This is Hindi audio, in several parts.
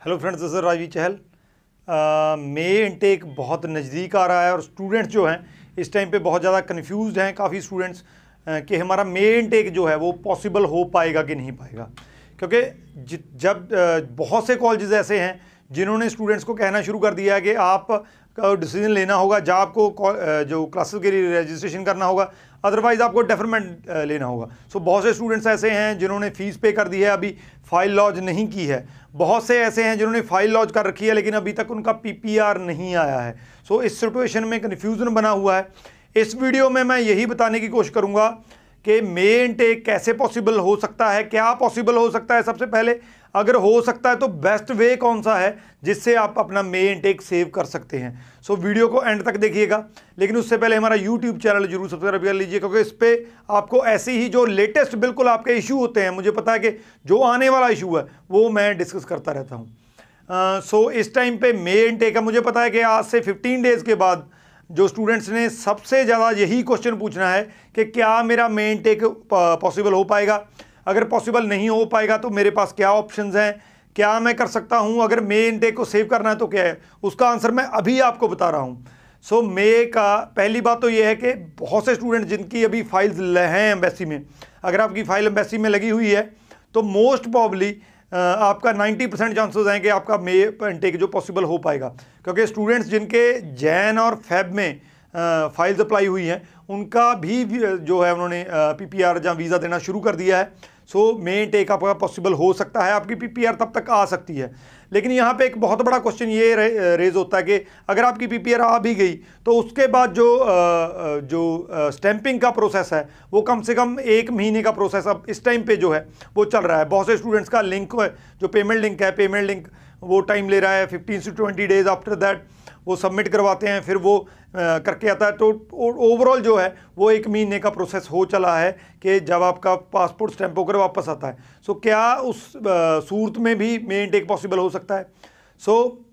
Hello friends this Rajvi Chahal may intake बहुत नज़दीक आ रहा है और स्टूडेंट्स जो हैं, इस टाइम पे बहुत ज़्यादा कंफ्यूज हैं काफ़ी स्टूडेंट्स कि हमारा मे इनटेक जो है, वो पॉसिबल हो पाएगा कि नहीं पाएगा? क्योंकि जब बहुत से कॉलेजेस ऐसे हैं, जिन्होंने स्टूडेंट्स को कहना शुरू कर दिया है कि आप डिसीज़न लेना होगा जब आपको जो क्लासेस के लिए रजिस्ट्रेशन करना होगा अदरवाइज़ आपको डेफरमेंट लेना होगा। सो so, बहुत से स्टूडेंट्स ऐसे हैं जिन्होंने फ़ीस पे कर दी है अभी फ़ाइल लॉज नहीं की है। बहुत से ऐसे हैं जिन्होंने फ़ाइल लॉज कर रखी है लेकिन अभी तक उनका पीपीआर नहीं आया है। सो so, इस सिचुएशन में कन्फ्यूज़न बना हुआ है। इस वीडियो में मैं यही बताने की कोशिश करूँगा कि मे इनटेक कैसे पॉसिबल हो सकता है? क्या पॉसिबल हो सकता है? सबसे पहले अगर हो सकता है तो बेस्ट वे कौन सा है जिससे आप अपना मे इनटेक सेव कर सकते हैं? सो so, वीडियो को एंड तक देखिएगा। लेकिन उससे पहले हमारा यूट्यूब चैनल ज़रूर सब्सक्राइब कर लीजिए क्योंकि इस पर आपको ऐसे ही जो लेटेस्ट बिल्कुल आपके इशू होते हैं मुझे पता है कि जो आने वाला इशू है वो मैं डिस्कस करता रहता हूँ। सो uh, so, इस टाइम पे मे इनटेक है। मुझे पता है कि आज से 15 डेज़ के बाद जो स्टूडेंट्स ने सबसे ज़्यादा यही क्वेश्चन पूछना है कि क्या मेरा मेन टेक पॉसिबल हो पाएगा? अगर पॉसिबल नहीं हो पाएगा तो मेरे पास क्या ऑप्शंस हैं? क्या मैं कर सकता हूँ? अगर मेन टेक को सेव करना है तो क्या है? उसका आंसर मैं अभी आपको बता रहा हूँ। सो so, मे का पहली बात तो ये है कि बहुत से स्टूडेंट जिनकी अभी फाइल्स हैं एम्बेसी में अगर आपकी फ़ाइल एम्बेसी में लगी हुई है तो मोस्ट प्रॉब्ली आपका 90 परसेंट चांसेज हैं कि आपका मे इनटेक जो पॉसिबल हो पाएगा। क्योंकि स्टूडेंट्स जिनके जैन और फैब में फाइल्स अप्लाई हुई हैं, उनका भी जो है उन्होंने पीपीआर या वीज़ा देना शुरू कर दिया है। सो मे टेक आपका पॉसिबल हो सकता है आपकी पीपीआर तब तक आ सकती है। लेकिन यहाँ पे एक बहुत बड़ा क्वेश्चन ये रे, रेज होता है कि अगर आपकी पीपीआर आ भी गई तो उसके बाद जो जो स्टैंपिंग का प्रोसेस है वो कम से कम एक महीने का प्रोसेस अब इस टाइम पे जो है वो चल रहा है। बहुत से स्टूडेंट्स का लिंक जो पेमेंट लिंक है पेमेंट लिंक वो टाइम ले रहा है फिफ्टीन से ट्वेंटी डेज़ आफ्टर दैट वो सबमिट करवाते हैं, फिर वो करके आता है। तो ओवरऑल जो है, वो एक महीने का प्रोसेस हो चला है कि जब आपका पासपोर्ट स्टैंप होकर वापस आता है। सो क्या उस सूरत में भी मे टेक पॉसिबल हो सकता है? सो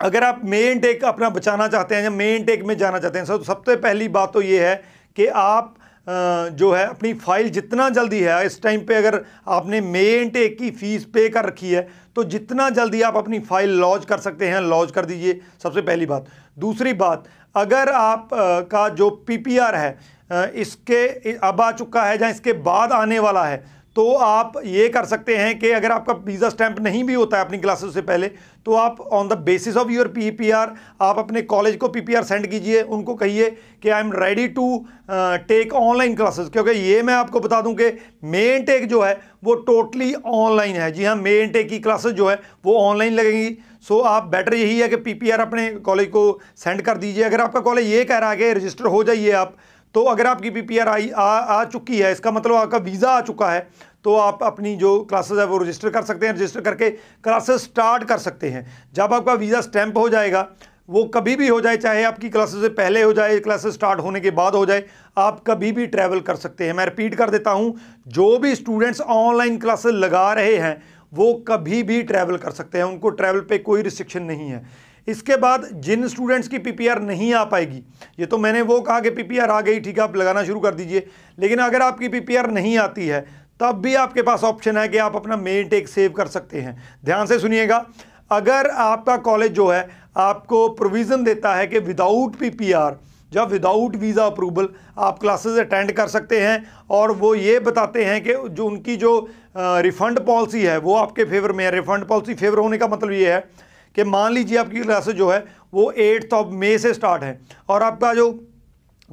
अगर आप मे टेक अपना बचाना चाहते हैं या मे टेक में जाना चाहते हैं सो सबसे पहली बात तो ये है कि आप जो है, अपनी फ़ाइल जितना जल्दी है, इस टाइम पे अगर आपने मेन टेक की फ़ीस पे कर रखी है तो जितना जल्दी आप अपनी फ़ाइल लॉज कर सकते हैं लॉन्च कर दीजिए, सबसे पहली बात। दूसरी बात, अगर आप का जो पीपीआर है इसके अब आ चुका है, या इसके बाद आने वाला है तो आप ये कर सकते हैं कि अगर आपका वीज़ा स्टैंप नहीं भी होता है अपनी क्लासेस से पहले तो आप on the basis of your PPR आप अपने कॉलेज को पीपीआर सेंड कीजिए उनको कहिए कि I am ready to take online classes क्योंकि ये मैं आपको बता दूँ कि मेन टेक जो है वो टोटली ऑनलाइन है। जी हाँ मेन टेक की क्लासेस जो है वो ऑनलाइन लगेंगी। सो so, आप बेटर यही है कि पीपीआर अपने कॉलेज को सेंड कर दीजिए। अगर आपका कॉलेज ये कह रहा है कि रजिस्टर हो जाइए आप तो अगर आपकी पीपीआर आई आ, आ चुकी है इसका मतलब आपका वीज़ा आ चुका है तो आप अपनी जो क्लासेस है वो रजिस्टर कर सकते हैं रजिस्टर करके क्लासेस स्टार्ट कर सकते हैं। जब आपका वीज़ा स्टैंप हो जाएगा वो कभी भी हो जाए चाहे आपकी क्लासेस से पहले हो जाए क्लासेस स्टार्ट होने के बाद हो जाए आप कभी भी ट्रैवल कर सकते हैं। मैं रिपीट कर देता हूँ जो भी स्टूडेंट्स ऑनलाइन क्लासेस लगा रहे हैं वो कभी भी ट्रैवल कर सकते हैं। उनको ट्रैवल पे कोई रिस्ट्रिक्शन नहीं है। इसके बाद जिन स्टूडेंट्स की पीपीआर नहीं आ पाएगी, ये तो मैंने वो कहा कि पीपीआर आ गई, ठीक है, आप लगाना शुरू कर दीजिए। लेकिन अगर आपकी पीपीआर नहीं आती है, तब भी आपके पास ऑप्शन है कि आप अपना मेन टेक सेव कर सकते हैं। ध्यान से सुनिएगा, अगर आपका कॉलेज जो है, आपको प्रोविज़न देता है कि विदाउट पीपीआर जब विदाउट वीज़ा अप्रूवल आप क्लासेस अटेंड कर सकते हैं, और वो ये बताते हैं कि जो उनकी जो रिफ़ंड पॉलिसी है, वो आपके फेवर में है। रिफ़ंड पॉलिसी फेवर होने का मतलब ये है कि मान लीजिए आपकी क्लासेस जो है, वो एट्थ ऑफ़ मे से स्टार्ट है और आपका जो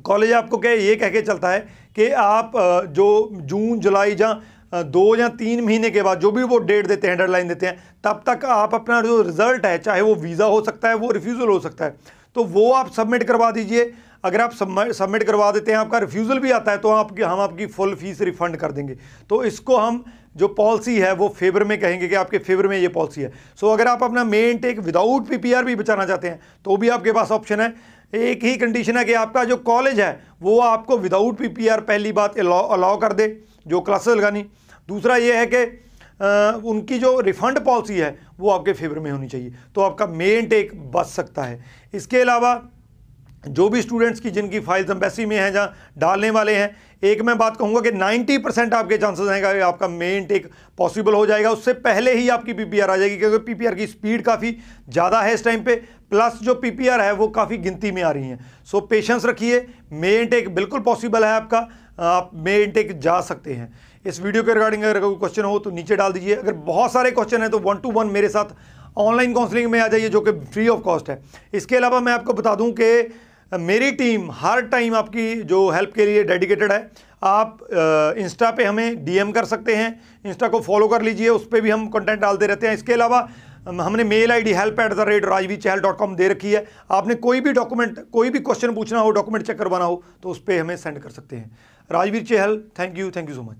कॉलेज आपको क्या ये कह के चलता है कि आप जो जून, जुलाई जहाँ दो या तीन महीने के बाद जो भी वो डेट देते हैं डेडलाइन देते हैं, तब तक आप अपना जो रिज़ल्ट है, चाहे वो वीज़ा हो सकता है, वो रिफ्यूज़ल हो सकता है तो वो आप सबमिट करवा दीजिए। अगर आप सबमिट करवा देते हैं, आपका रिफ्यूज़ल भी आता है तो आपकी हम आपकी फुल फ़ीस रिफ़ंड कर देंगे। तो इसको हम जो पॉलिसी है, वो फेवर में कहेंगे कि आपके फेवर में ये पॉलिसी है। सो अगर आप अपना मेन टेक विदाउट पीपीआर भी बचाना चाहते हैं तो भी आपके पास ऑप्शन है। एक ही कंडीशन है कि आपका जो कॉलेज है, वो आपको विदाउट पीपीआर पहली बात अलाउ कर दे, जो क्लासेस लगानी। दूसरा ये है कि उनकी जो रिफ़ंड पॉलिसी है, वो आपके फेवर में होनी चाहिए। तो आपका मेन टेक बच सकता है। इसके अलावा जो भी स्टूडेंट्स की जिनकी फाइल्स एम्बेसी में हैं जहाँ डालने वाले हैं, एक मैं बात कहूँगा कि 90 परसेंट आपके चांसेस हैं कि आपका मेन टेक पॉसिबल हो जाएगा। उससे पहले ही आपकी पीपीआर आ जाएगी, क्योंकि पीपीआर की स्पीड काफ़ी ज़्यादा है इस टाइम पे। प्लस जो पीपीआर है, वो काफ़ी गिनती में आ रही हैं। सो पेशेंस रखिए मेन टेक बिल्कुल पॉसिबल है आपका, आप मेन टेक जा सकते हैं। इस वीडियो के रिगार्डिंग अगर कोई क्वेश्चन हो तो नीचे डाल दीजिए। अगर बहुत सारे क्वेश्चन हैं तो वन टू वन मेरे साथ ऑनलाइन काउंसलिंग में आ जाइए, जो कि फ्री ऑफ़ कॉस्ट है। इसके अलावा मैं आपको बता दूँ कि मेरी टीम हर टाइम आपकी जो हेल्प के लिए डेडिकेटेड है। आप इंस्टा पे हमें डीएम कर सकते हैं। इंस्टा को फॉलो कर लीजिए, उस पर भी हम कंटेंट डालते रहते हैं। इसके अलावा हमने mail ID help at the rate Rajvi Chahal dot com दे रखी है। आपने कोई भी डॉक्यूमेंट कोई भी क्वेश्चन पूछना हो डॉक्यूमेंट चेक करवाना हो तो उस पर हमें सेंड कर सकते हैं। Rajveer Chahal thank you thank you so much